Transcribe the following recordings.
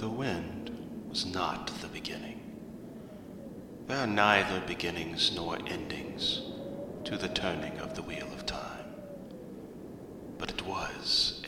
The wind was not the beginning. There are neither beginnings nor endings to the turning of the wheel of time. But it was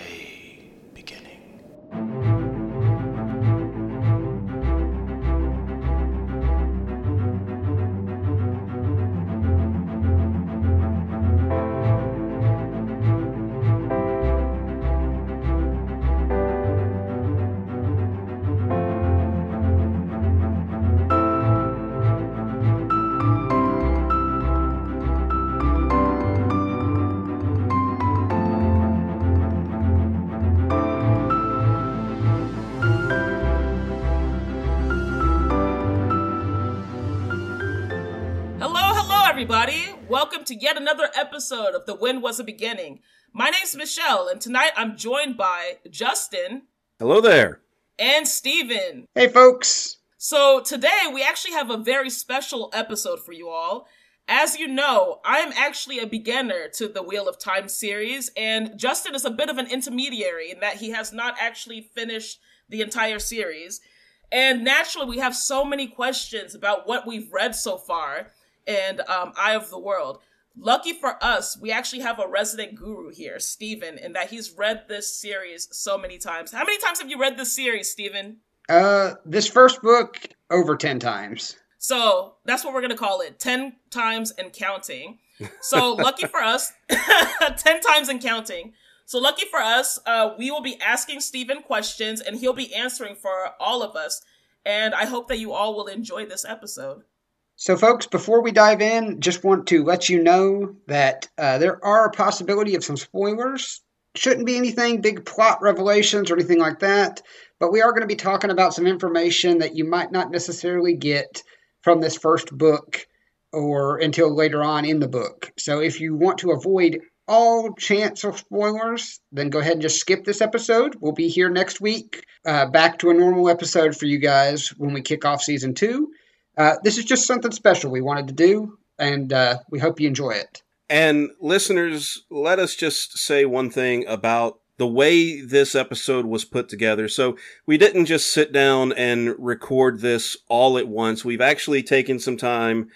episode of The Wind Was a Beginning. My name's Michelle, and tonight I'm joined by Justin Hello there. and Steven. Hey, folks. So today we actually have a very special episode for you all. As you know, I am actually a beginner to the Wheel of Time series, and Justin is a bit of an intermediary in that he has not actually finished the entire series. And naturally, we have so many questions about what we've read so far and um, Eye of the World. Lucky for us, we actually have a resident guru here, Stephen, in that he's read this series so many times. How many times have you read this series, Stephen? Uh, this first book over 10 times. So that's what we're gonna call it. Ten times and counting. So lucky for us, ten times and counting. So lucky for us, uh, we will be asking Stephen questions and he'll be answering for all of us. And I hope that you all will enjoy this episode. So, folks, before we dive in, just want to let you know that uh, there are a possibility of some spoilers. Shouldn't be anything big plot revelations or anything like that, but we are going to be talking about some information that you might not necessarily get from this first book or until later on in the book. So, if you want to avoid all chance of spoilers, then go ahead and just skip this episode. We'll be here next week, uh, back to a normal episode for you guys when we kick off season two. Uh, this is just something special we wanted to do, and uh, we hope you enjoy it. And listeners, let us just say one thing about the way this episode was put together. So we didn't just sit down and record this all at once. We've actually taken some time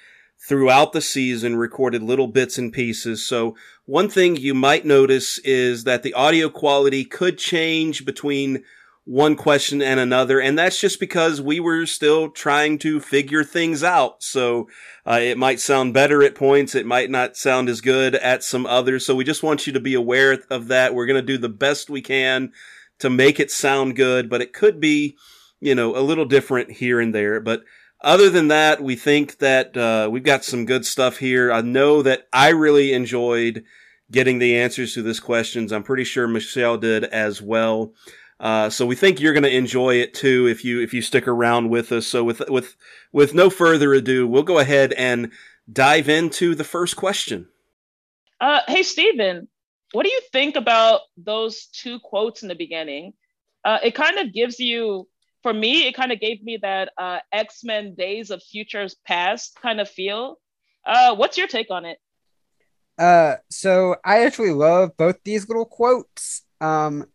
throughout the season, recorded little bits and pieces. So one thing you might notice is that the audio quality could change between one question and another. And that's just because we were still trying to figure things out. So uh, it might sound better at points. It might not sound as good at some others. So we just want you to be aware of that. We're going to do the best we can to make it sound good, but it could be, you know, a little different here and there. But other than that, we think that uh, we've got some good stuff here. I know that I really enjoyed getting the answers to these questions. I'm pretty sure Michelle did as well. Uh, so we think you're going to enjoy it too if you if you stick around with us. So with with with no further ado, we'll go ahead and dive into the first question. Uh, hey, Stephen, what do you think about those two quotes in the beginning? Uh, it kind of gives you, for me, it kind of gave me that uh, X Men Days of Futures Past kind of feel. Uh, what's your take on it? Uh, so I actually love both these little quotes. Um,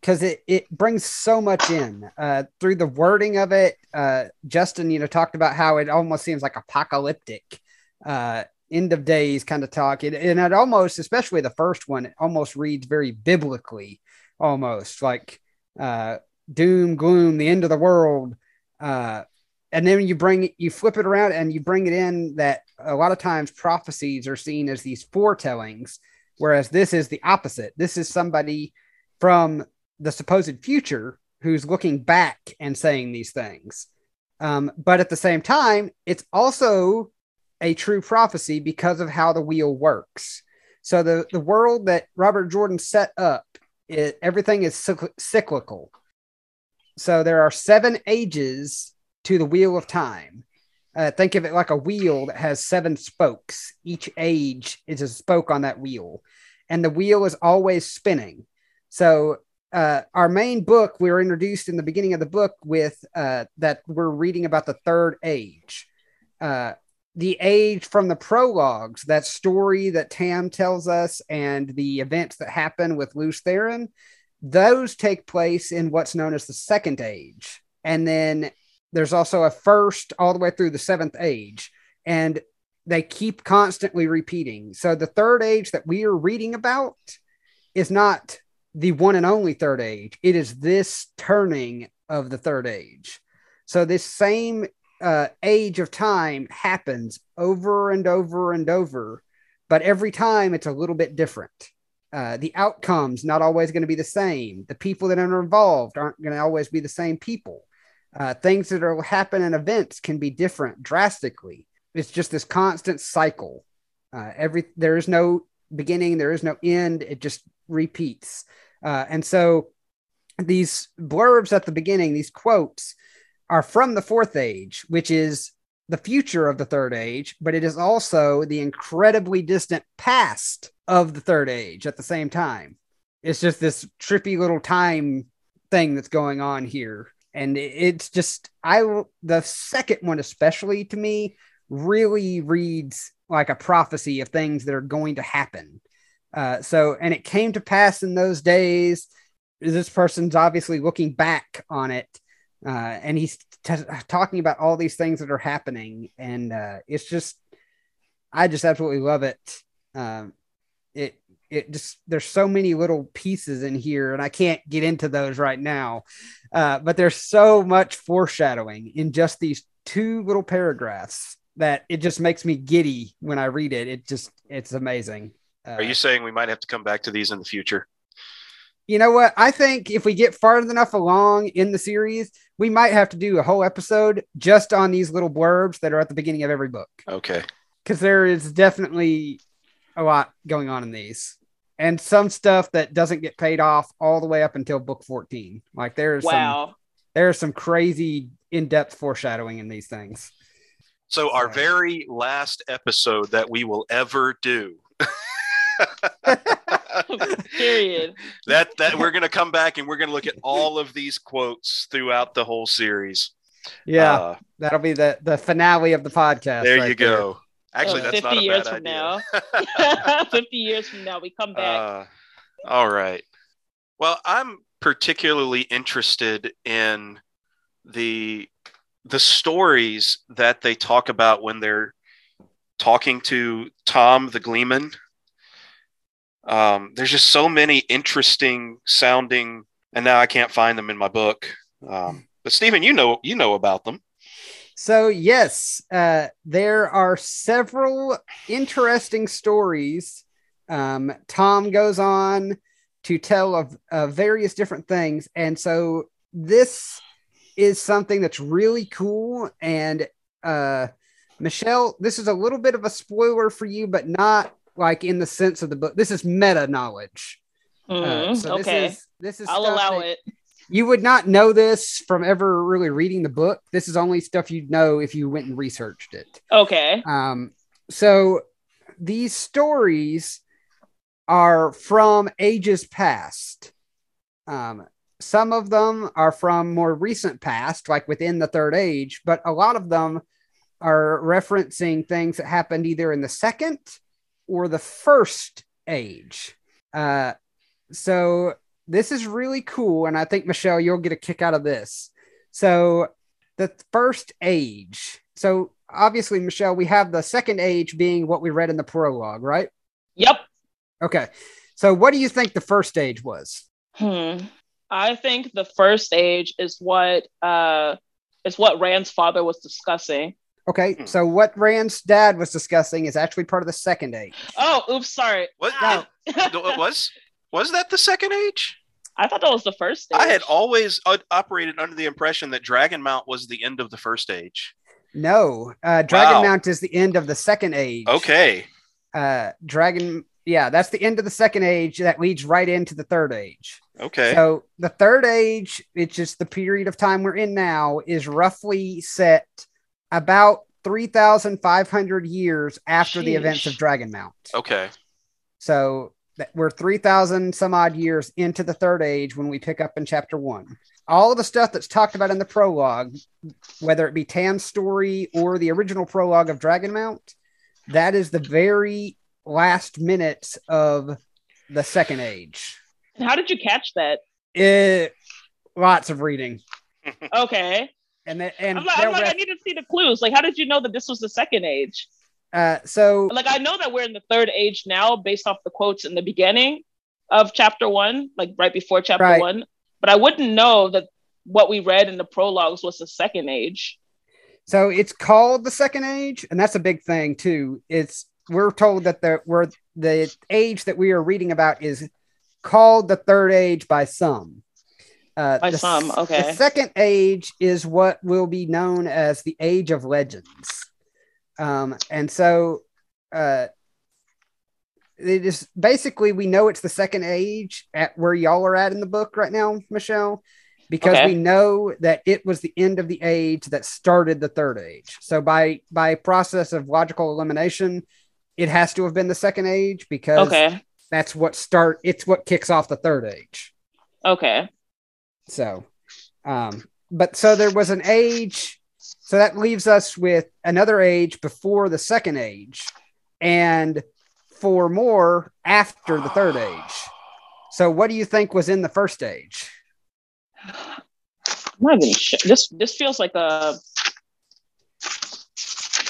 because it, it brings so much in uh, through the wording of it. Uh, Justin, you know, talked about how it almost seems like apocalyptic, uh, end of days kind of talk. It, and it almost, especially the first one, it almost reads very biblically, almost like uh, doom, gloom, the end of the world. Uh, and then you bring you flip it around and you bring it in that a lot of times prophecies are seen as these foretellings, whereas this is the opposite. This is somebody from the supposed future who's looking back and saying these things. Um, but at the same time, it's also a true prophecy because of how the wheel works. So the, the world that Robert Jordan set up, it, everything is cycl- cyclical. So there are seven ages to the wheel of time. Uh, think of it like a wheel that has seven spokes. Each age is a spoke on that wheel, and the wheel is always spinning. So uh, our main book, we were introduced in the beginning of the book with uh, that we're reading about the third age. Uh, the age from the prologues, that story that Tam tells us, and the events that happen with Lews Therin, those take place in what's known as the second age. and then there's also a first all the way through the seventh age, and they keep constantly repeating. So the third age that we are reading about is not the one and only third age. It is this turning of the third age. So this same uh, age of time happens over and over and over, but every time it's a little bit different. Uh, the outcomes not always going to be the same. The people that are involved aren't going to always be the same people. Uh, things that will happen in events can be different drastically. It's just this constant cycle. Uh, every there is no beginning, there is no end. It just repeats. Uh, and so these blurbs at the beginning, these quotes, are from the fourth age, which is the future of the third age, but it is also the incredibly distant past of the third age at the same time. It's just this trippy little time thing that's going on here. And it's just, I, the second one, especially to me, really reads like a prophecy of things that are going to happen. Uh, so, and it came to pass in those days. This person's obviously looking back on it uh, and he's t- talking about all these things that are happening, and uh, it's just, I just absolutely love it. Um, it it just there's so many little pieces in here, and I can't get into those right now, uh, but there's so much foreshadowing in just these two little paragraphs that it just makes me giddy when I read it. It just it's amazing. Are you uh, saying we might have to come back to these in the future? you know what? I think if we get far enough along in the series, we might have to do a whole episode just on these little blurbs that are at the beginning of every book. Okay. Because there is definitely a lot going on in these. And some stuff that doesn't get paid off all the way up until book 14. Like there's wow. some there's some crazy in-depth foreshadowing in these things. So our very last episode that we will ever do Period. That that we're gonna come back and we're gonna look at all of these quotes throughout the whole series. Yeah, uh, that'll be the the finale of the podcast. There right you go. There. Actually, that's 50 not a years bad from idea. now. 50 years from now, we come back. Uh, all right. Well, I'm particularly interested in the the stories that they talk about when they're talking to Thom the Gleeman um, there's just so many interesting sounding, and now I can't find them in my book. Um, but Stephen, you know, you know about them. So yes, uh, there are several interesting stories. Um, Thom goes on to tell of, of various different things, and so this is something that's really cool. And uh, Michelle, this is a little bit of a spoiler for you, but not like in the sense of the book. This is meta knowledge. Mm, uh, so okay. This is, this is I'll allow it. You would not know this from ever really reading the book. This is only stuff you'd know if you went and researched it. Okay. Um, so these stories are from ages past. Um, some of them are from more recent past, like within the third age, but a lot of them are referencing things that happened either in the second or the first age. Uh, so this is really cool, and I think Michelle, you'll get a kick out of this. So the first age. So obviously, Michelle, we have the second age being what we read in the prologue, right? Yep. Okay. So what do you think the first age was? Hmm. I think the first age is what uh is what Rand's father was discussing. Okay, hmm. so what Rand's dad was discussing is actually part of the second age. Oh, oops, sorry. What no. was was that the second age? I thought that was the first stage. I had always uh, operated under the impression that Dragon Mount was the end of the first age. No, uh, Dragon wow. Mount is the end of the second age. Okay. Uh, Dragon, yeah, that's the end of the second age that leads right into the third age. Okay. So the third age, it's just the period of time we're in now, is roughly set about 3,500 years after Sheesh. the events of Dragon Mount. Okay. So we're 3,000 some odd years into the third age when we pick up in chapter one. All of the stuff that's talked about in the prologue, whether it be Tam's story or the original prologue of Dragon Mount, that is the very last minutes of the second age. And how did you catch that? It, lots of reading. Okay. And then and I'm like, I'm like I need to see the clues. Like, how did you know that this was the second age? uh, so Like, I know that we're in the third age now, based off the quotes in the beginning of chapter one, like right before chapter Right. one. But I wouldn't know that what we read in the prologues was the second age. So it's called the second age, and that's a big thing too. It's we're told that the we're the age that we are reading about is called the third age by some. Uh, By some, okay. The second age is what will be known as the Age of Legends, um, and so uh, it is basically we know it's the second age at where y'all are at in the book right now, Michelle, because Okay. we know that it was the end of the age that started the third age. So by by process of logical elimination, it has to have been the second age because Okay. that's what start. It's what kicks off the third age. Okay. So, um, but so there was an age. So that leaves us with another age before the second age, and four more after the third age. So, what do you think was in the first age? I'm not even sure. This this feels like a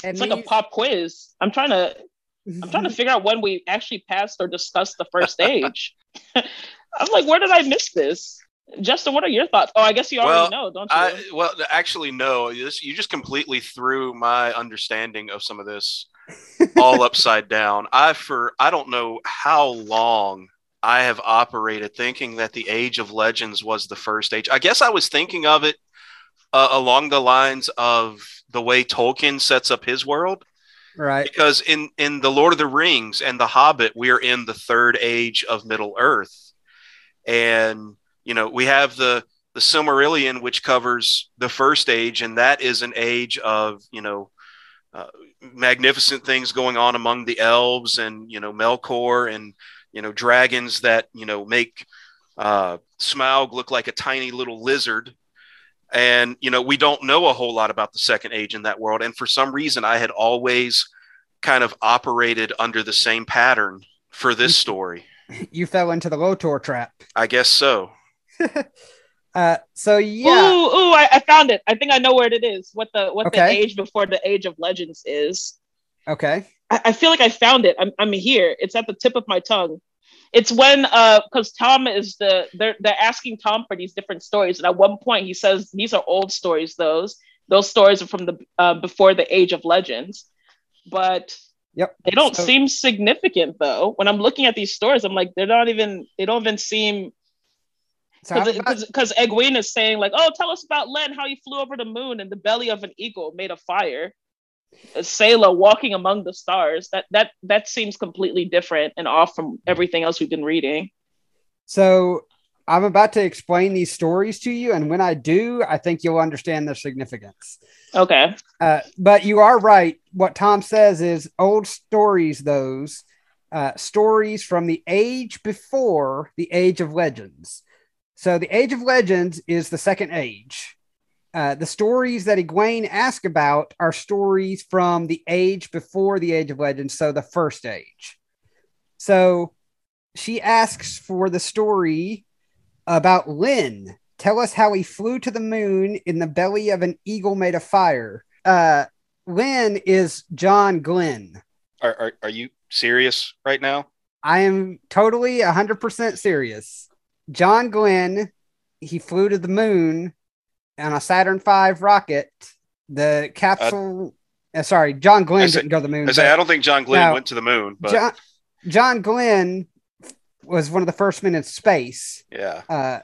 And it's like a pop quiz. I'm trying to I'm trying to figure out when we actually passed or discussed the first stage. I'm like, where did I miss this? Justin, what are your thoughts? Oh, I guess you already Well, know, don't you? I well, actually, no. This you just completely threw my understanding of some of this all upside down. I for I don't know how long I have operated thinking that the Age of Legends was the first age. I guess I was thinking of it uh, along the lines of the way Tolkien sets up his world right. because in in the Lord of the Rings and the Hobbit, we are in the third age of Middle Earth, and you know we have the the Silmarillion, which covers the first age, and that is an age of you know uh, magnificent things going on among the elves and you know Melkor and you know dragons that you know make uh, Smaug look like a tiny little lizard. And you know we don't know a whole lot about the second age in that world, and for some reason I had always kind of operated under the same pattern for this story. You fell into the Lotor trap. I guess so. Uh, so yeah, Ooh, ooh, I, I found it. I think I know where it is. What the what the age before the age of legends is. okay. I, I feel like I found it. I'm I'm here. It's at the tip of my tongue. It's when uh because Thom is the they're they're asking Thom for these different stories, and at one point he says these are old stories. Those those stories are from the uh, before the age of legends, but Yep. they don't So- seem significant though. When I'm looking at these stories, I'm like they're not even they don't even seem So I'm about- because Egwene is saying like, oh, tell us about Lenn, how he flew over the moon in the belly of an eagle made of fire. A sailor walking among the stars. That that that seems completely different and off from everything else we've been reading. So I'm about to explain these stories to you, and when I do, I think you'll understand their significance. Okay. Uh, but you are right. What Thom says is old stories, those uh, stories from the age before the age of legends. So the age of legends is the second age. Uh, the stories that Egwene asked about are stories from the age before the age of legends, so the first age. So she asks for the story about Lenn. Tell us how he flew to the moon in the belly of an eagle made of fire. Uh, Lenn is John Glenn. Are, are, are you serious right now? I am totally 100% serious. John Glenn, he flew to the moon on a Saturn V rocket. The capsule, uh, sorry, John I Glenn say- didn't go to the moon. I say but- I don't think John Glenn No. went to the moon, but John, John Glenn was one of the first men in space. yeah. Uh,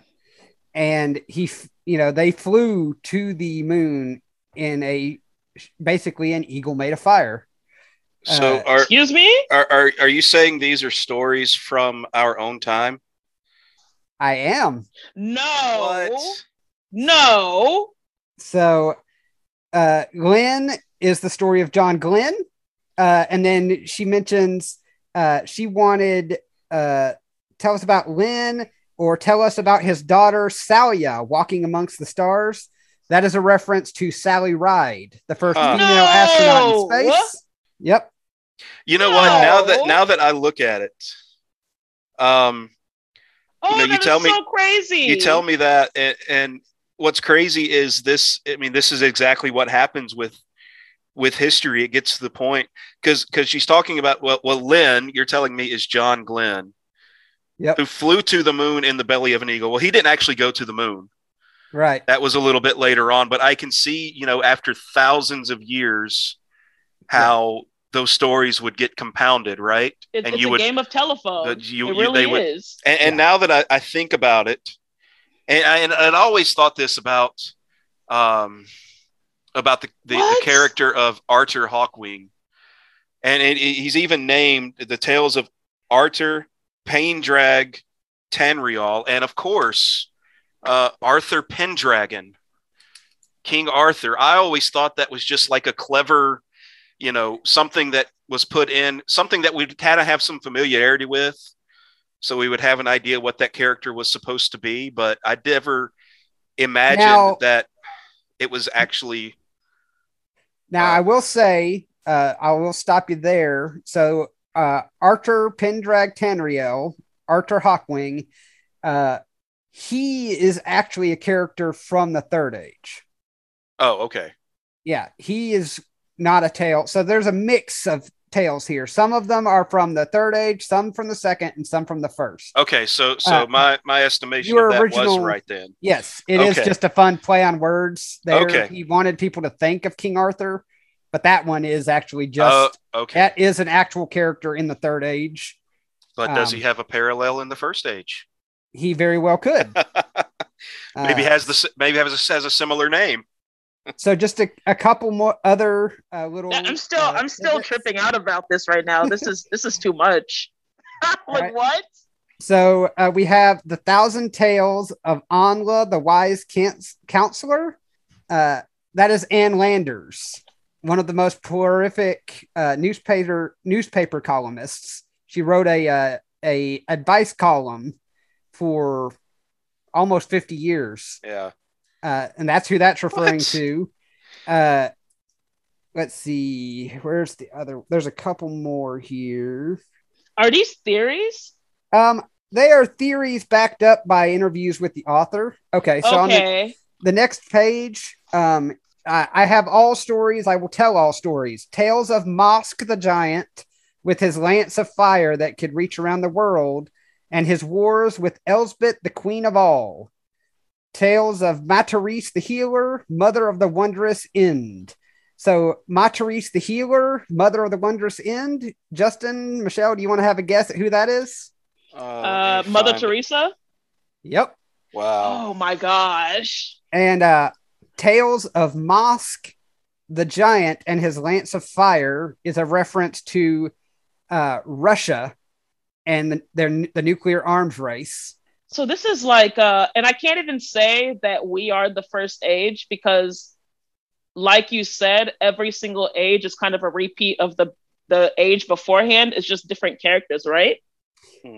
and he, you know, they flew to the moon in a basically an eagle made of fire. So Uh, are, Excuse me? are are are you saying these are stories from our own time? I am. No. No. So, uh, Glenn is the story of John Glenn. Uh, and then she mentions uh, she wanted uh, tell us about Lenn or tell us about his daughter Salya walking amongst the stars. That is a reference to Sally Ride, the first Huh. female astronaut in space. Yep. You know what? Now that now that I look at it, um, Oh, know, you that is tell me- so crazy. you tell me that, and, and what's crazy is this. I mean, this is exactly what happens with with history. It gets to the point because because she's talking about well, well, Lenn, you're telling me is John Glenn, Yep. who flew to the moon in the belly of an eagle. Well, he didn't actually go to the moon. Right. That was a little bit later on, but I can see, you know, after thousands of years, how those stories would get compounded, right? It, and it's you a would game of telephone. that you- it you- really would- is. and, and Yeah. now that I, I think about it, and I, and I'd always thought this about um about the, the, the character of Arthur Hawkwing, and it, it- he's even named the tales of Arthur, Paendrag, Tanreall, and of course uh, Arthur Pendragon, King Arthur. I always thought that was just like a clever, you know, something that was put in, something that we'd kind of have some familiarity with so we would have an idea what that character was supposed to be but i never imagined Now- that it was actually Now, Uh, I will say, uh, I will stop you there. So, uh, Arthur Paendrag Tanreall, Arthur Hawkwing, uh, he is actually a character from the Third Age. oh okay Yeah, he is not a tale. So there's a mix of tales here. Some of them are from the Third Age, some from the Second, and some from the First. okay so so Uh, my my estimation of that was original- right then Yes, it is Okay. just a fun play on words. There, Okay. he wanted people to think of King Arthur, but that one is actually just uh, okay that is an actual character in the Third Age. but does um, he have a parallel in the first age He very well could. maybe Uh, has the maybe has a, has a similar name so. Just a, a couple more other uh, little. Yeah, I'm still uh, I'm still tidbits. tripping out about this right now. This is this is too much. like Alright. what? So uh, we have the Thousand Tales of Anla, the Wise Can- Counselor. Uh, that is Ann Landers, one of the most prolific uh, newspaper newspaper columnists. She wrote a uh, a advice column for almost fifty years, yeah uh, and that's who that's referring What? to. Uh, let's see, where's the other? There's a couple more here. Are these theories? Um, they are theories backed up by interviews with the author. Okay, so on the, okay. the next page, um, I, I have all stories. I will tell all stories. Tales of Mosk the Giant with his lance of fire that could reach around the world, and his wars with Elsbeth, the Queen of All. Tales of Materese the Healer, Mother of the Wondrous Ind. So, Materese the Healer, Mother of the Wondrous Ind. Justin, Michelle, do you want to have a guess at who that is? Uh, let me Mother find. Teresa. Yep. wow Oh my gosh. and uh tales of mosk the giant and his lance of fire is a reference to uh russia and the, their the nuclear arms race So this is like uh and I can't even say that we are the first age because like you said, every single age is kind of a repeat of the the age beforehand. It's just different characters, right?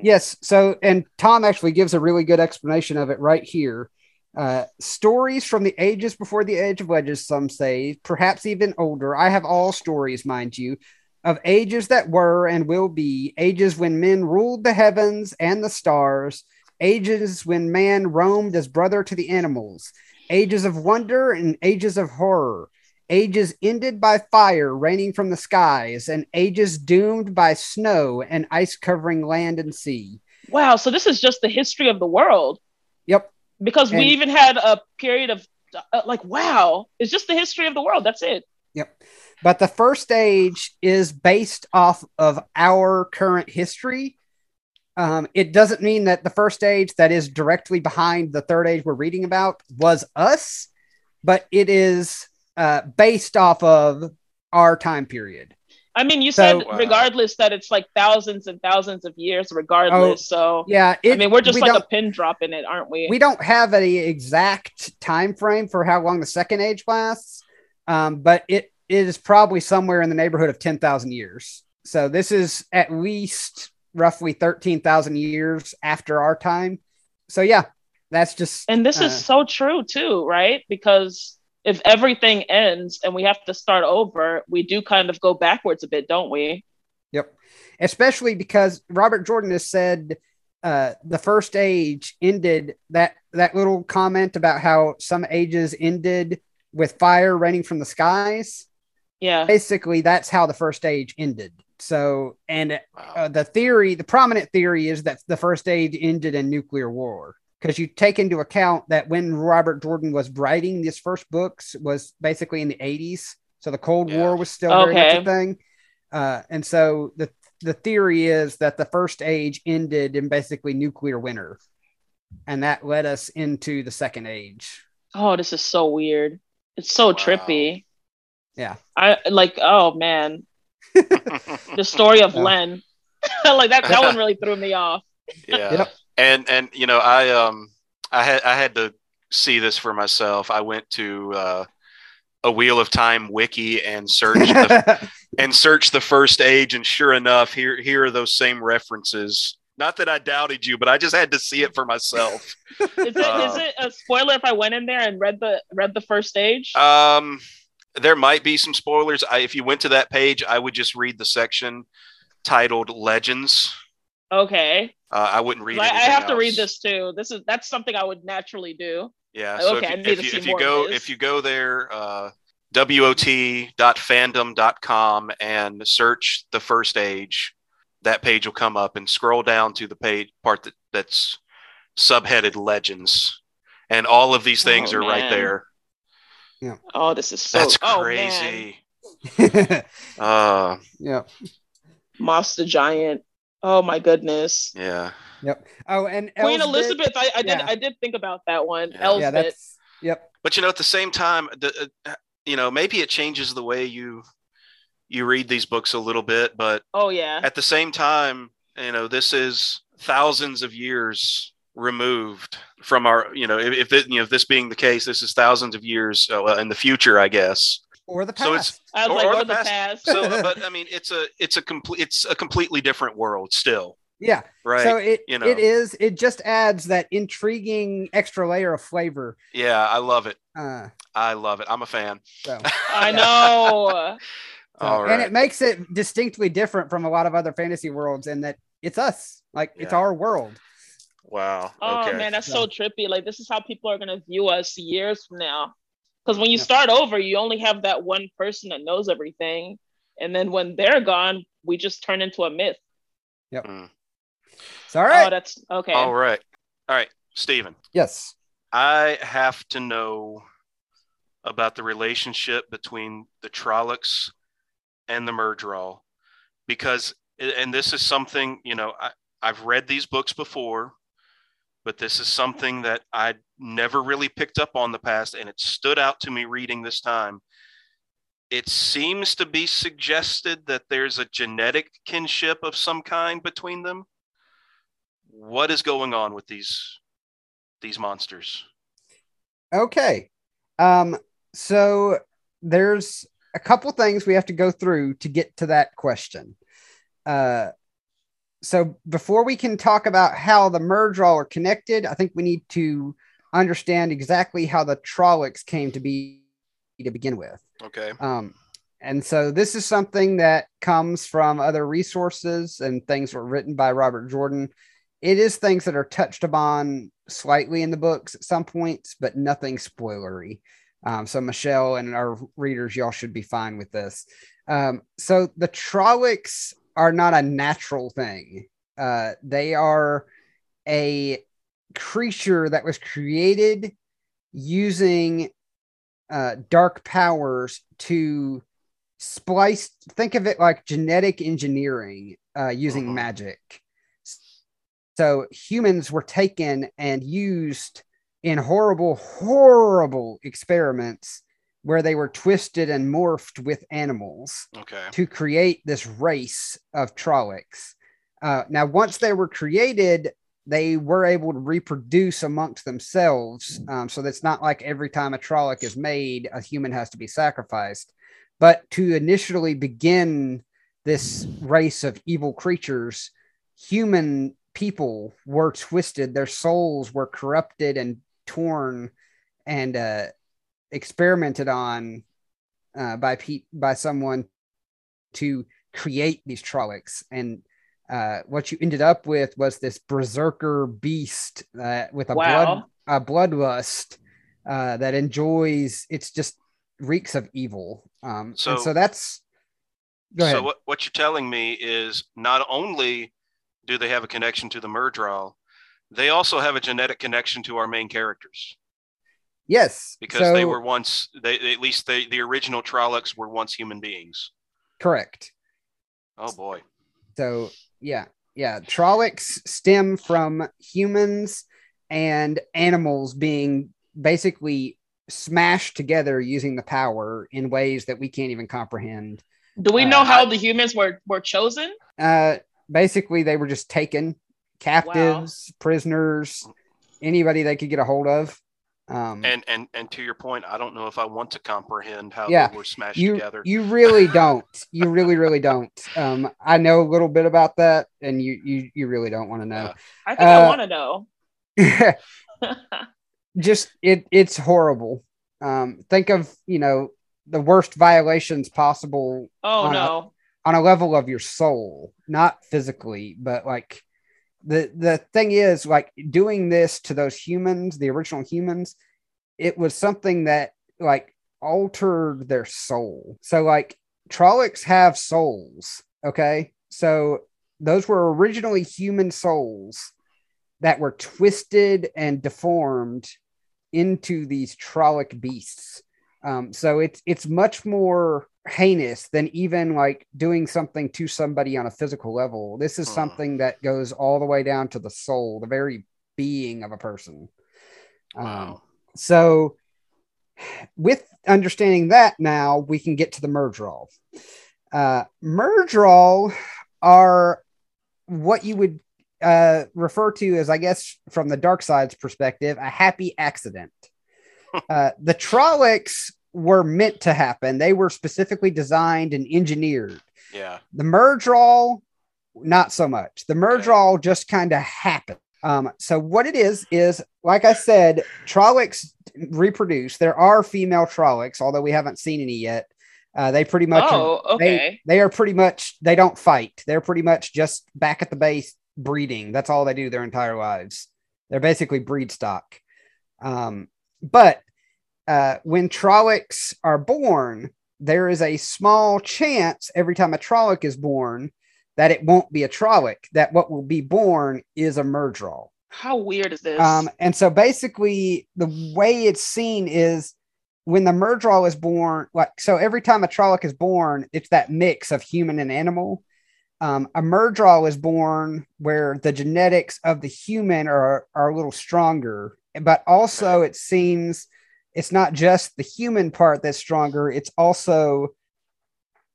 yes so and thom actually gives a really good explanation of it right here uh stories from the ages before the age of legends some say perhaps even older i have all stories mind you of ages that were and will be ages when men ruled the heavens and the stars ages when man roamed as brother to the animals ages of wonder and ages of horror ages ended by fire raining from the skies, and ages doomed by snow and ice covering land and sea. Wow, so this is just the history of the world. Yep. Because we even had a period of uh, like wow, it's just the history of the world. That's it. Yep. But the first age is based off of our current history. Um, it doesn't mean that the first age that is directly behind the third age we're reading about was us, but it is uh, based off of our time period. I mean, you So- said Wow. regardless that it's like thousands and thousands of years, regardless. so Yeah, it, I mean, we're just we like a pin drop in it, aren't we? we don't have any exact time frame for how long the second age lasts um, but it is probably somewhere in the neighborhood of 10,000 years so this is at least roughly 13,000 years after our time so yeah that's just and this uh, is so true too, right? Because if everything ends and we have to start over, we do kind of go backwards a bit, don't we? Yep. Especially because Robert Jordan has said uh, the first age ended that that little comment about how some ages ended with fire raining from the skies. Yeah. Basically, that's how the first age ended. So, and Wow. uh, the theory, the prominent theory is that the first age ended in nuclear war because you take into account that when Robert Jordan was writing these first books was basically in the 80s. So the Cold Yeah. War was still very much a thing. Uh, and so the, the theory is that the first age ended in basically nuclear winter. And that led us into the second age. Oh, this is so weird. It's so Wow. trippy. Yeah. I like. Oh man, the story of Yeah. Lenn. like that. That one really threw me off. yeah Yep. and and you know i um i had i had to see this for myself i went to uh a wheel of time wiki and searched the, and searched the first age and sure enough here here are those same references not that i doubted you but i just had to see it for myself Is it is Uh, it a spoiler if I went in there and read the read the first age? um there might be some spoilers I, if you went to that page i would just read the section titled legends okay. uh, i wouldn't read I, I have to read this too. This is that's something I would naturally do. Yeah. Oh, So okay, if, you, if, you, if you go if you go there, uh, wot.fandom.com and search the first age, that page will come up and scroll down to the page part that, that's subheaded legends, and all of these things Oh, are right man. There. Oh, this is so. That's oh, crazy. Uh, yeah. Mosk the Giant. Oh my goodness. yeah. Yep. Oh, and Queen Elsbeth- Elizabeth. I, I did. I did think about that one. Yeah. Yeah, that's yep. But you know, at the same time, the, uh, you know, maybe it changes the way you you read these books a little bit, but oh yeah. at the same time, you know, this is thousands of years removed from our, you know, if, if it, you know, if this being the case, this is thousands of years uh, in the future, I guess. Or the past. So it's- I was or- like, or or the the past. past. So, but I mean, it's a, it's a complete, it's a completely different world still, yeah. right? So it you know. it is it just adds that intriguing extra layer of flavor. yeah, I love it. Uh, I love it. I'm a fan. so, I know. so- All and it makes it distinctly different from a lot of other fantasy worlds in that it's us, like it's our world. Wow. Oh okay. man, that's So- so trippy. Like this is how people are gonna view us years from now. Because when you Yeah. start over, you only have that one person that knows everything, and then when they're gone, we just turn into a myth. Yep. Hmm. So all Oh, that's okay. All right. All right, Stephen. yes. I have to know about the relationship between the Trollocs and the Myrddraal because, and this is something, you know, I, I've read these books before, but this is something that I never really picked up on the past, and it stood out to me reading this time. It seems to be suggested that there's a genetic kinship of some kind between them. What is going on with these these monsters? Okay. Um, so there's a couple things we have to go through to get to that question. Uh, so before we can talk about how the Myrddraal are connected, I think we need to understand exactly how the Trollocs came to be to begin with. Okay. Um, and so this is something that comes from other resources and things were written by Robert Jordan. It is things that are touched upon slightly in the books at some points, but nothing spoilery. Um, so Michelle and our readers, y'all should be fine with this. Um, so the Trollocs are not a natural thing. Uh, they are a creature that was created using uh, dark powers to splice. Think of it like genetic engineering uh, using Mhm. magic. So humans were taken and used in horrible, horrible experiments where they were twisted and morphed with animals Okay. to create this race of Trollocs. Uh, now, once they were created, they were able to reproduce amongst themselves. Um, so that's not like every time a Trolloc is made, a human has to be sacrificed. But to initially begin this race of evil creatures, human people were twisted, their souls were corrupted and torn and uh, experimented on uh, by pe- by someone to create these Trollocs. And uh, what you ended up with was this berserker beast uh, with a Wow. blood a bloodlust uh, that enjoys. It's just reeks of evil. Um, so, So- so that's. Go ahead. So what, what you're telling me is not only do they have a connection to the Myrddraal, they also have a genetic connection to our main characters yes, because so, they were once they at least they, the original Trollocs were once human beings. correct. Oh boy. So yeah, yeah. Trollocs stem from humans and animals being basically smashed together using the power in ways that we can't even comprehend. Do we Uh, know how the humans were were chosen? Uh, basically, they were just taken captives, prisoners, anybody they could get a hold of. Um, And and and to your point, I don't know if I want to comprehend how Yeah, they were smashed you together. you really don't. You really really don't. Um, I know a little bit about that, and you you you really don't want to know. I think I Uh, want to know. just it it's horrible. Um, think of you know the worst violations possible oh on a- no. on a level of your soul, not physically, but like the the thing is like doing this to those humans, the original humans, it was something that like altered their soul. So like Trollocs have souls, okay? So those were originally human souls that were twisted and deformed into these trollic beasts. Um, so it's it's much more heinous than even like doing something to somebody on a physical level. This is Hmm. something that goes all the way down to the soul, the very being of a person. Um, wow. so, with understanding that now, we can get to the Myrddraal. Uh, Myrddraal are what you would uh, refer to as, I guess, from the dark side's perspective, a happy accident. Uh, the Trollocs were meant to happen. They were specifically designed and engineered. yeah. The Myrddraal, not so much. The Myrddraal just kind of happened. Um, so what it is is, like I said, Trollocs reproduce. There are female Trollocs, although we haven't seen any yet. Uh, they pretty much Oh, okay. they, they are pretty much they don't fight. They're pretty much just back at the base breeding. That's all they do their entire lives. They're basically breed stock. Um, but uh, when Trollocs are born, there is a small chance every time a Trolloc is born that it won't be a Trolloc. That what will be born is a Myrddraal. How weird is this? Um, and so basically, the way it's seen is when the Myrddraal is born, like so every time a Trolloc is born, it's that mix of human and animal. Um, a Myrddraal is born where the genetics of the human are, are a little stronger, but also it seems it's not just the human part that's stronger, it's also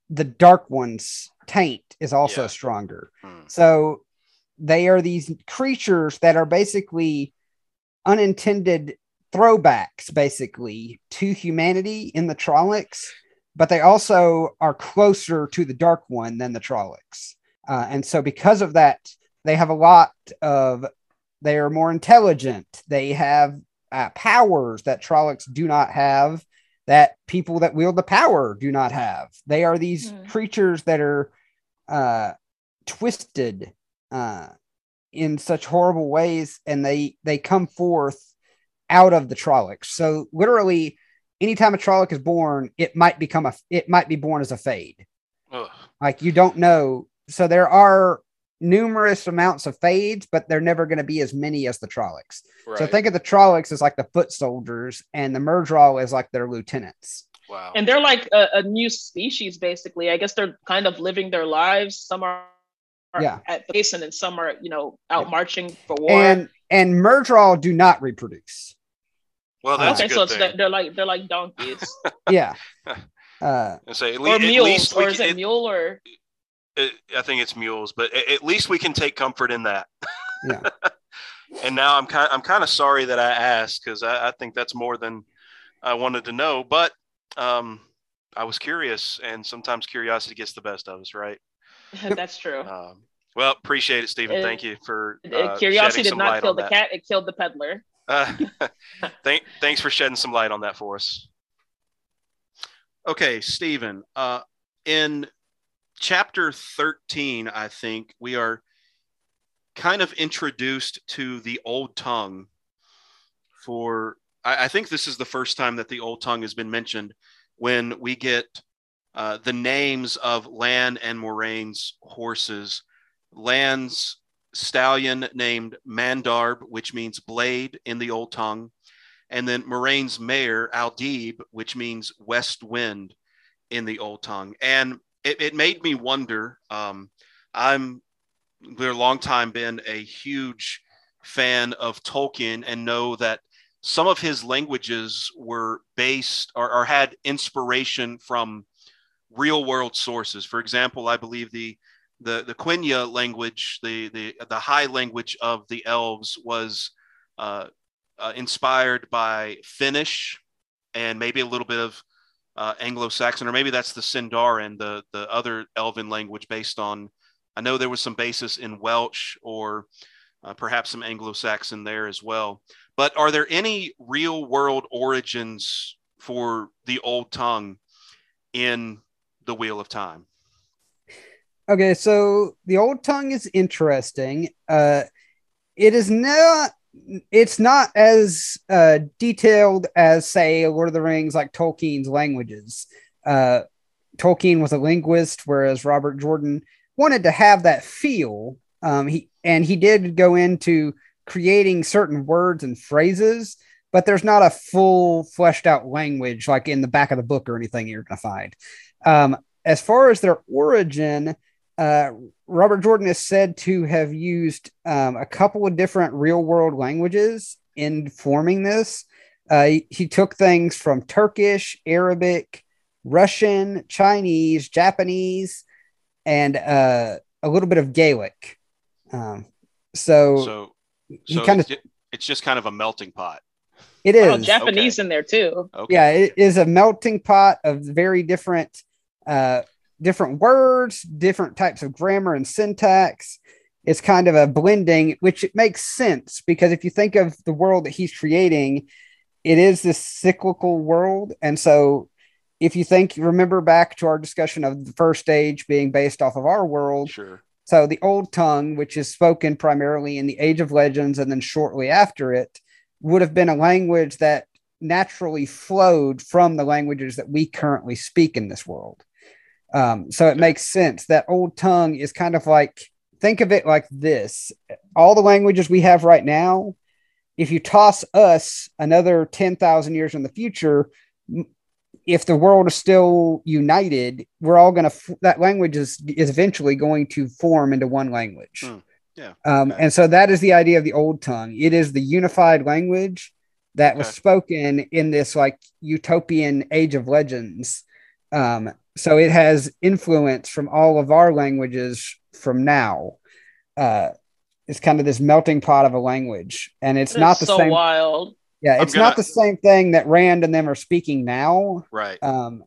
the dark one's taint is also Yeah. stronger. Hmm. So they are these creatures that are basically unintended throwbacks, basically, to humanity in the Trollocs, but they also are closer to the Dark One than the Trollocs. Uh, and so, because of that, they have a lot of, they are more intelligent. They have uh, powers that Trollocs do not have, that people that wield the power do not have. They are these Hmm. creatures that are uh, twisted uh, in such horrible ways, and they they come forth out of the Trollocs. So literally, anytime a Trolloc is born, it might become a it might be born as a fade. Ugh. Like you don't know. So there are numerous amounts of fades, but they're never going to be as many as the Trollocs. Right. So think of the Trollocs as like the foot soldiers, and the Myrddraal as like their lieutenants. wow. and they're like a, a new species, basically. I guess they're kind of living their lives. Some are, are Yeah. at the base, and some are, you know, out Yeah. marching for war. And and Myrddraal do not reproduce. well, that's okay, a good so thing. they're like they're like donkeys Yeah. Uh, I say at, le- or at mules, least or is can- it mule or it- I think it's mules, but at, at least we can take comfort in that. Yeah. and now I'm kind I'm kind of sorry that I asked because I, I think that's more than I wanted to know. But um, I was curious, and sometimes curiosity gets the best of us, right? that's true. Um, well, appreciate it, Stephen. Uh, Thank you for Uh, Curiosity shedding did some not light kill the that. cat; it killed the peddler. Uh, thank, thanks for shedding some light on that for us. Okay, Stephen. Uh, in chapter 13, I think we are kind of introduced to the old tongue for. I, I think this is the first time that the old tongue has been mentioned when we get uh, the names of Lan and Moiraine's horses. Lan's stallion named Mandarb, which means blade in the old tongue, and then Moiraine's mare Aldib, which means west wind in the old tongue. And it, it made me wonder. Um, I'm for a long time been a huge fan of Tolkien and know that some of his languages were based or, or had inspiration from real world sources. For example, I believe the the the Quenya language, the the the high language of the elves, was uh, uh, inspired by Finnish and maybe a little bit of uh, Anglo-Saxon, or maybe that's the Sindarin, the the other Elven language based on. I know there was some basis in Welsh or uh, perhaps some Anglo-Saxon there as well. But are there any real-world origins for the Old Tongue in the Wheel of Time? Okay, so the Old Tongue is interesting. Uh, it is not it's not as uh, detailed as say Lord of the Rings, like Tolkien's languages. Uh, Tolkien was a linguist, whereas Robert Jordan wanted to have that feel. Um, he and he did go into creating certain words and phrases, but there's not a full fleshed out language like in the back of the book or anything you're to find. Um, as far as their origin, uh, Robert Jordan is said to have used um, a couple of different real world languages in forming this. Uh, he, he, took things from Turkish, Arabic, Russian, Chinese, Japanese, and uh, a little bit of Gaelic. Um, so, so, so he kind of it's just kind of a melting pot. It is oh, Japanese okay. in there too. Okay. Yeah, it is a melting pot of very different uh, different words, different types of grammar and syntax. It's kind of a blending, which it makes sense because if you think of the world that he's creating, it is this cyclical world. And so if you think, remember back to our discussion of the first age being based off of our world. Sure. So the old tongue, which is spoken primarily in the Age of Legends and then shortly after it, would have been a language that naturally flowed from the languages that we currently speak in this world. Um, so it makes sense. That old tongue is kind of like think of it like this. All the languages we have right now if you toss us another 10,000 years in the future if the world is still united we're all going to that language is is eventually going to form into one language. Hmm. yeah. Um, okay. and so that is the idea of the old tongue. It is the unified language that okay. was spoken in this like utopian age of legends. Um, so it has influence from all of our languages from now. Uh, it's kind of this melting pot of a language, and it's not the so same. Wild. Yeah, it's gonna... not the same thing that Rand and them are speaking now. Right. Um,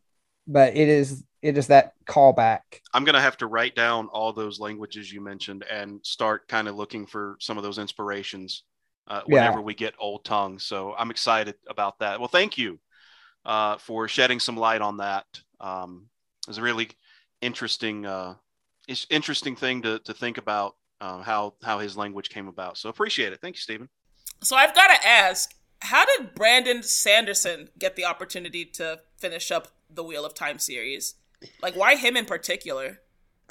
but it is it is that callback. I'm gonna have to write down all those languages you mentioned and start kind of looking for some of those inspirations uh, whenever yeah. we get old tongue. So I'm excited about that. Well, thank you uh, for shedding some light on that. Um, it's a really interesting, uh, it's interesting thing to, to think about uh, how how his language came about. So appreciate it. Thank you, Stephen. So I've got to ask, how did Brandon Sanderson get the opportunity to finish up the Wheel of Time series? Like, why him in particular?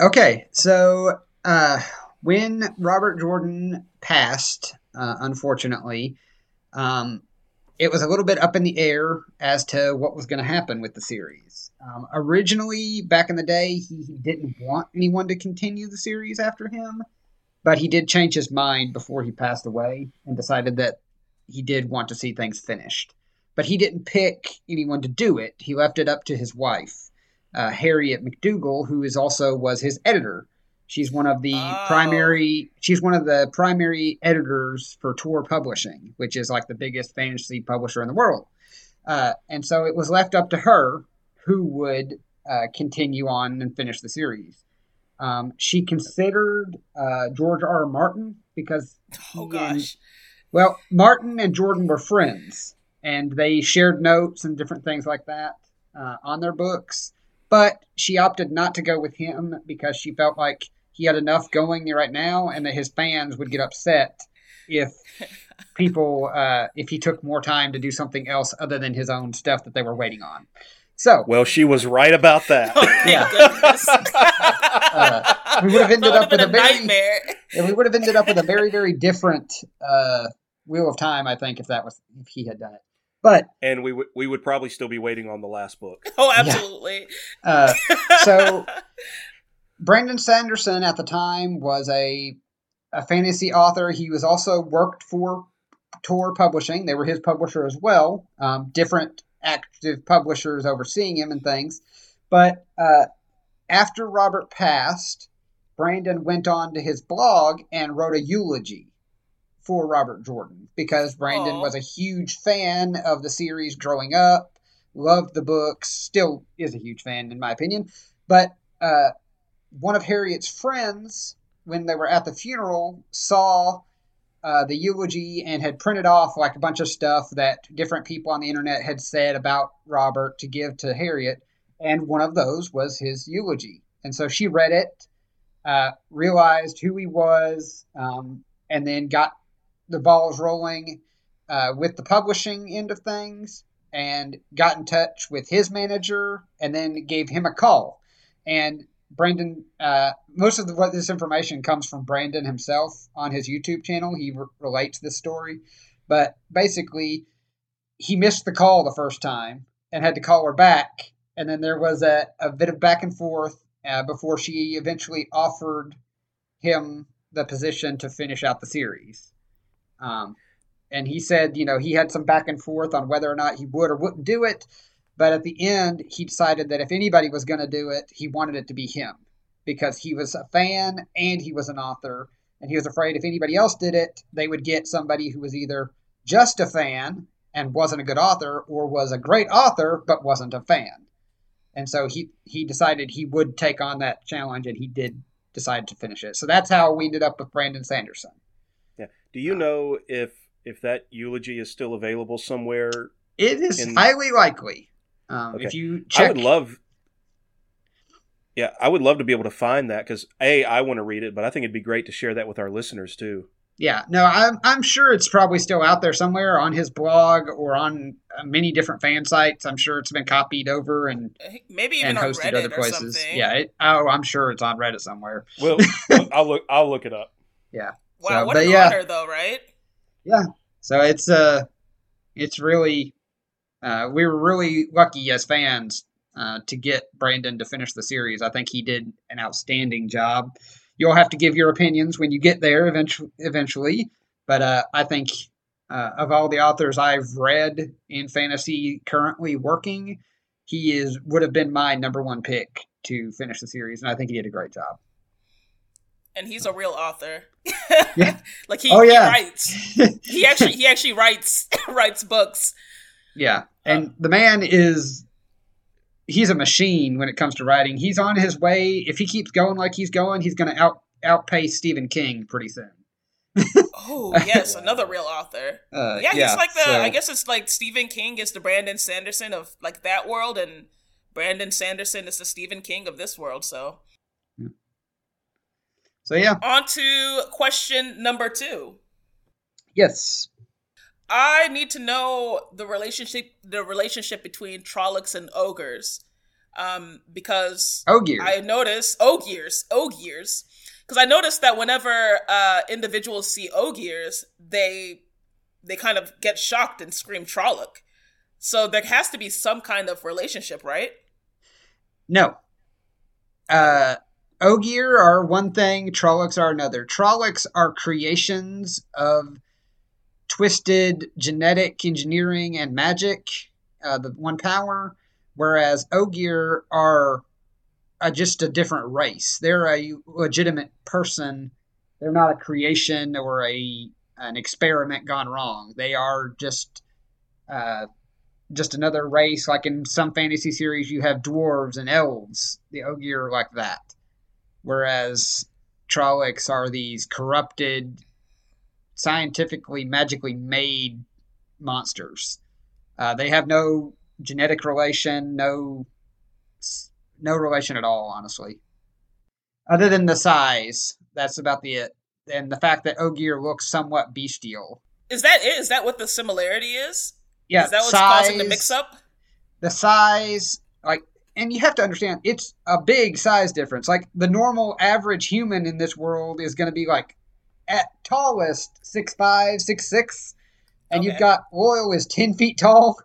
Okay, so uh, when Robert Jordan passed, uh, unfortunately, um, it was a little bit up in the air as to what was going to happen with the series. Um, originally, back in the day, he, he didn't want anyone to continue the series after him, but he did change his mind before he passed away and decided that he did want to see things finished. But he didn't pick anyone to do it. He left it up to his wife, uh, Harriet McDougal, who is also was his editor She's one of the oh. primary. She's one of the primary editors for Tor Publishing, which is like the biggest fantasy publisher in the world. Uh, and so it was left up to her who would uh, continue on and finish the series. Um, she considered uh, George R. R. Martin because oh gosh, and, well, Martin and Jordan were friends, and they shared notes and different things like that uh, on their books. But she opted not to go with him because she felt like he had enough going right now, and that his fans would get upset if people uh, if he took more time to do something else other than his own stuff that they were waiting on. So Well, she was right about that. Oh, Yeah. Uh, we would have ended up would've with a very nightmare. and we would have ended up with a very very different uh, Wheel of Time. I think if that was if he had done it, but and we would we would probably still be waiting on the last book. Oh, absolutely. uh, So- Brandon Sanderson at the time was a a fantasy author. He was also worked for Tor Publishing. They were his publisher as well. Um, different active publishers overseeing him and things. But uh, after Robert passed, Brandon went on to his blog and wrote a eulogy for Robert Jordan because Brandon Aw. was a huge fan of the series growing up, loved the books, still is a huge fan in my opinion. But uh, one of Harriet's friends, when they were at the funeral, saw uh, the eulogy and had printed off like a bunch of stuff that different people on the internet had said about Robert to give to Harriet, and one of those was his eulogy. And so she read it, uh, realized who he was, um, and then got the balls rolling uh, with the publishing end of things, and got in touch with his manager, and then gave him a call. And Brandon, uh, most of the, what this information comes from Brandon himself on his YouTube channel. He re- relates this story, but basically, he missed the call the first time and had to call her back, and then there was a, a bit of back and forth uh, before she eventually offered him the position to finish out the series. Um, and he said, you know, he had some back and forth on whether or not he would or wouldn't do it. But at the end, he decided that if anybody was going to do it, he wanted it to be him because he was a fan and he was an author. And he was afraid if anybody else did it, they would get somebody who was either just a fan and wasn't a good author or was a great author but wasn't a fan. And so he, he decided he would take on that challenge and he did decide to finish it. So that's how we ended up with Brandon Sanderson. Yeah. Do you know if if that eulogy is still available somewhere? It is In- highly likely. Um, Okay. If you check, I would love. Yeah, I would love to be able to find that because a I want to read it, but I think it'd be great to share that with our listeners too. Yeah, no, I'm I'm sure it's probably still out there somewhere on his blog or on uh, many different fan sites. I'm sure it's been copied over and Maybe even and on hosted Reddit other places. something. Yeah, it, oh, I'm sure it's on Reddit somewhere. Well, I'll look. I'll look it up. Yeah. Wow, So, what but an yeah. honor, though, right? Yeah. So it's uh, it's really, uh, we were really lucky as fans uh, to get Brandon to finish the series. I think he did an outstanding job. You'll have to give your opinions when you get there eventually. Eventually, but uh, I think uh, of all the authors I've read in fantasy currently working, he is would have been my number one pick to finish the series, and I think he did a great job. And he's a real author. Yeah. like he, Oh, he yeah. writes. He actually he actually writes writes books. Yeah, and the man is he's a machine when it comes to writing. He's on his way. If he keeps going like he's going, he's going to out outpace Stephen King pretty soon. Oh yes, another real author. Uh, Yeah, he's like the. so- I guess it's like Stephen King is the Brandon Sanderson of like that world, and Brandon Sanderson is the Stephen King of this world. So So yeah, on to question number two. yes, I need to know the relationship the relationship between Trollocs and ogres. Um, because Ogier. I noticed Ogiers, Ogiers, because I noticed that whenever uh, individuals see Ogiers, they they kind of get shocked and scream Trolloc. So there has to be some kind of relationship, right? No. Uh, Ogier are one thing, Trollocs are another. Trollocs are creations of twisted genetic engineering and magic, uh, the one power, whereas Ogier are uh, just a different race. They're a legitimate person. They're not a creation or a an experiment gone wrong. They are just uh, just another race. Like in some fantasy series, you have dwarves and elves. The Ogier are like that. Whereas Trollocs are these corrupted, scientifically, magically made monsters. Uh, they have no genetic relation, no no relation at all, honestly. Other than the size, that's about the it. And the fact that Ogier looks somewhat bestial. Is that it? Is that what the similarity is? Yeah, Is that what's size, causing the mix up? The size, like, and you have to understand, it's a big size difference. Like the normal average human in this world is going to be like at tallest six five, six six, and you've got Loial is ten feet tall,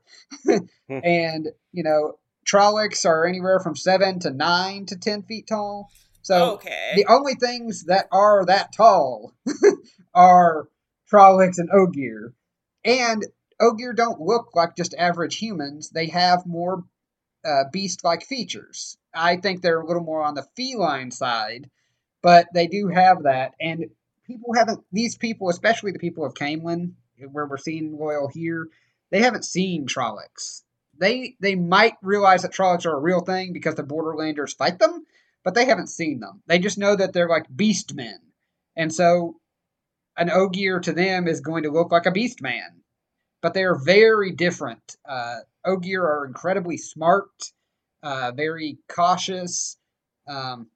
Hmm. and you know Trollocs are anywhere from seven to nine to ten feet tall. So okay. the only things that are that tall are Trollocs and Ogier. And Ogier don't look like just average humans. They have more uh, beast-like features. I think they're a little more on the feline side, but they do have that. And people haven't, these people, especially the people of Caemlyn, where we're seeing Loial here, they haven't seen Trollocs. They they might realize that Trollocs are a real thing because the Borderlanders fight them, but they haven't seen them. They just know that they're like beast men. And so an Ogier to them is going to look like a beast man. But they are very different. Uh, Ogier are incredibly smart, uh, very cautious, um,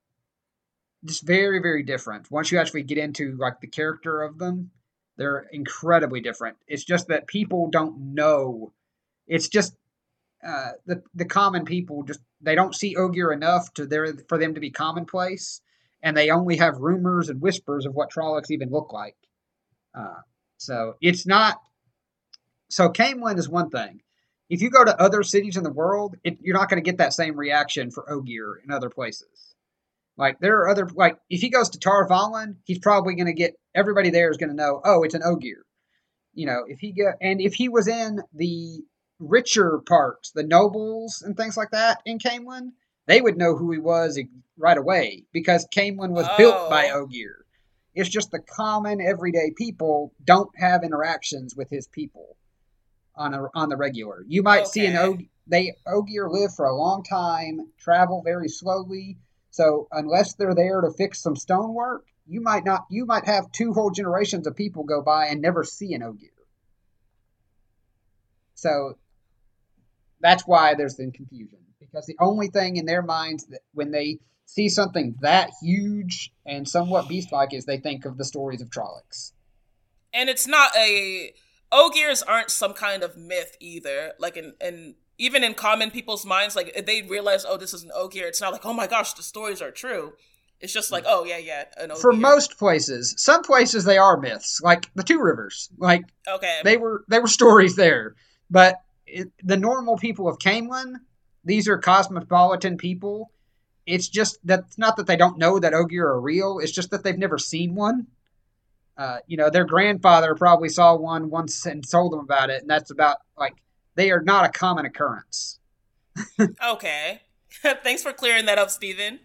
just very, very different. Once you actually get into like the character of them, they're incredibly different. It's just that people don't know. It's just uh, the the common people just they don't see Ogier enough to there for them to be commonplace, and they only have rumors and whispers of what Trollocs even look like. Uh, so it's not. So Caemlyn is one thing. If you go to other cities in the world, it, you're not going to get that same reaction for Ogier in other places. Like there are other like if he goes to Tar Valon, he's probably going to get everybody there is going to know. Oh, it's an Ogier. You know, if he get and if he was in the richer parts, the nobles and things like that in Caemlyn, they would know who he was right away because Caemlyn was built by Oh. Ogier. It's just the common everyday people don't have interactions with his people on a, on the regular. You might see an Okay. Og they Ogier live for a long time, travel very slowly. So unless they're there to fix some stonework, you might not you might have two whole generations of people go by and never see an Ogier. So that's why there's been confusion because the only thing in their minds that when they see something that huge and somewhat beast-like is they think of the stories of Trollocs. and it's not a ogiers aren't some kind of myth either like in, in even in common people's minds like they realize oh this is an ogier it's not like oh my gosh the stories are true it's just like oh yeah yeah an ogier. For most places, some places they are myths, like the Two Rivers. Like okay they were they were stories there, but it, the normal people of Caemlyn, these are cosmopolitan people. It's just that it's not that they don't know that Ogier are real. It's just that they've never seen one. Uh, you know, their grandfather probably saw one once and told them about it, and that's about like they are not a common occurrence. okay thanks for clearing that up Stephen.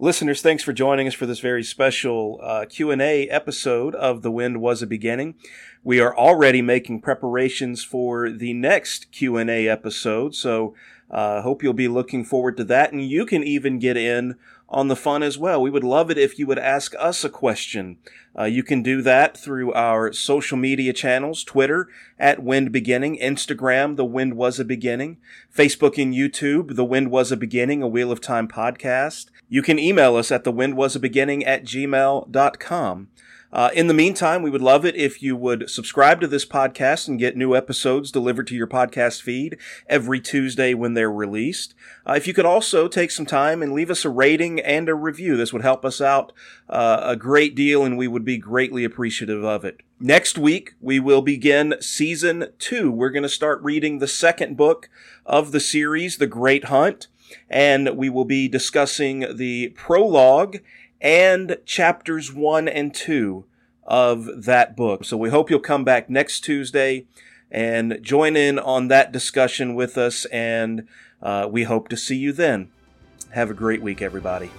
Listeners, thanks for joining us for this very special uh, Q&A episode of The Wind Was a Beginning. We are already making preparations for the next Q&A episode, so uh, hope you'll be looking forward to that, and you can even get in on the fun as well. We would love it if you would ask us a question. Uh, you can do that through our social media channels, Twitter at Wind Beginning, Instagram, The Wind Was a Beginning, Facebook and YouTube, The Wind Was a Beginning, a Wheel of Time podcast. You can email us at The Wind Was a Beginning at gmail.com. Uh, in the meantime, we would love it if you would subscribe to this podcast and get new episodes delivered to your podcast feed every Tuesday when they're released. Uh, if you could also take some time and leave us a rating and a review, this would help us out uh, a great deal and we would be greatly appreciative of it. Next week, we will begin season two. We're going to start reading the second book of the series, The Great Hunt, and we will be discussing the prologue and chapters one and two of that book. So we hope you'll come back next Tuesday and join in on that discussion with us, and uh, we hope to see you then. Have a great week, everybody.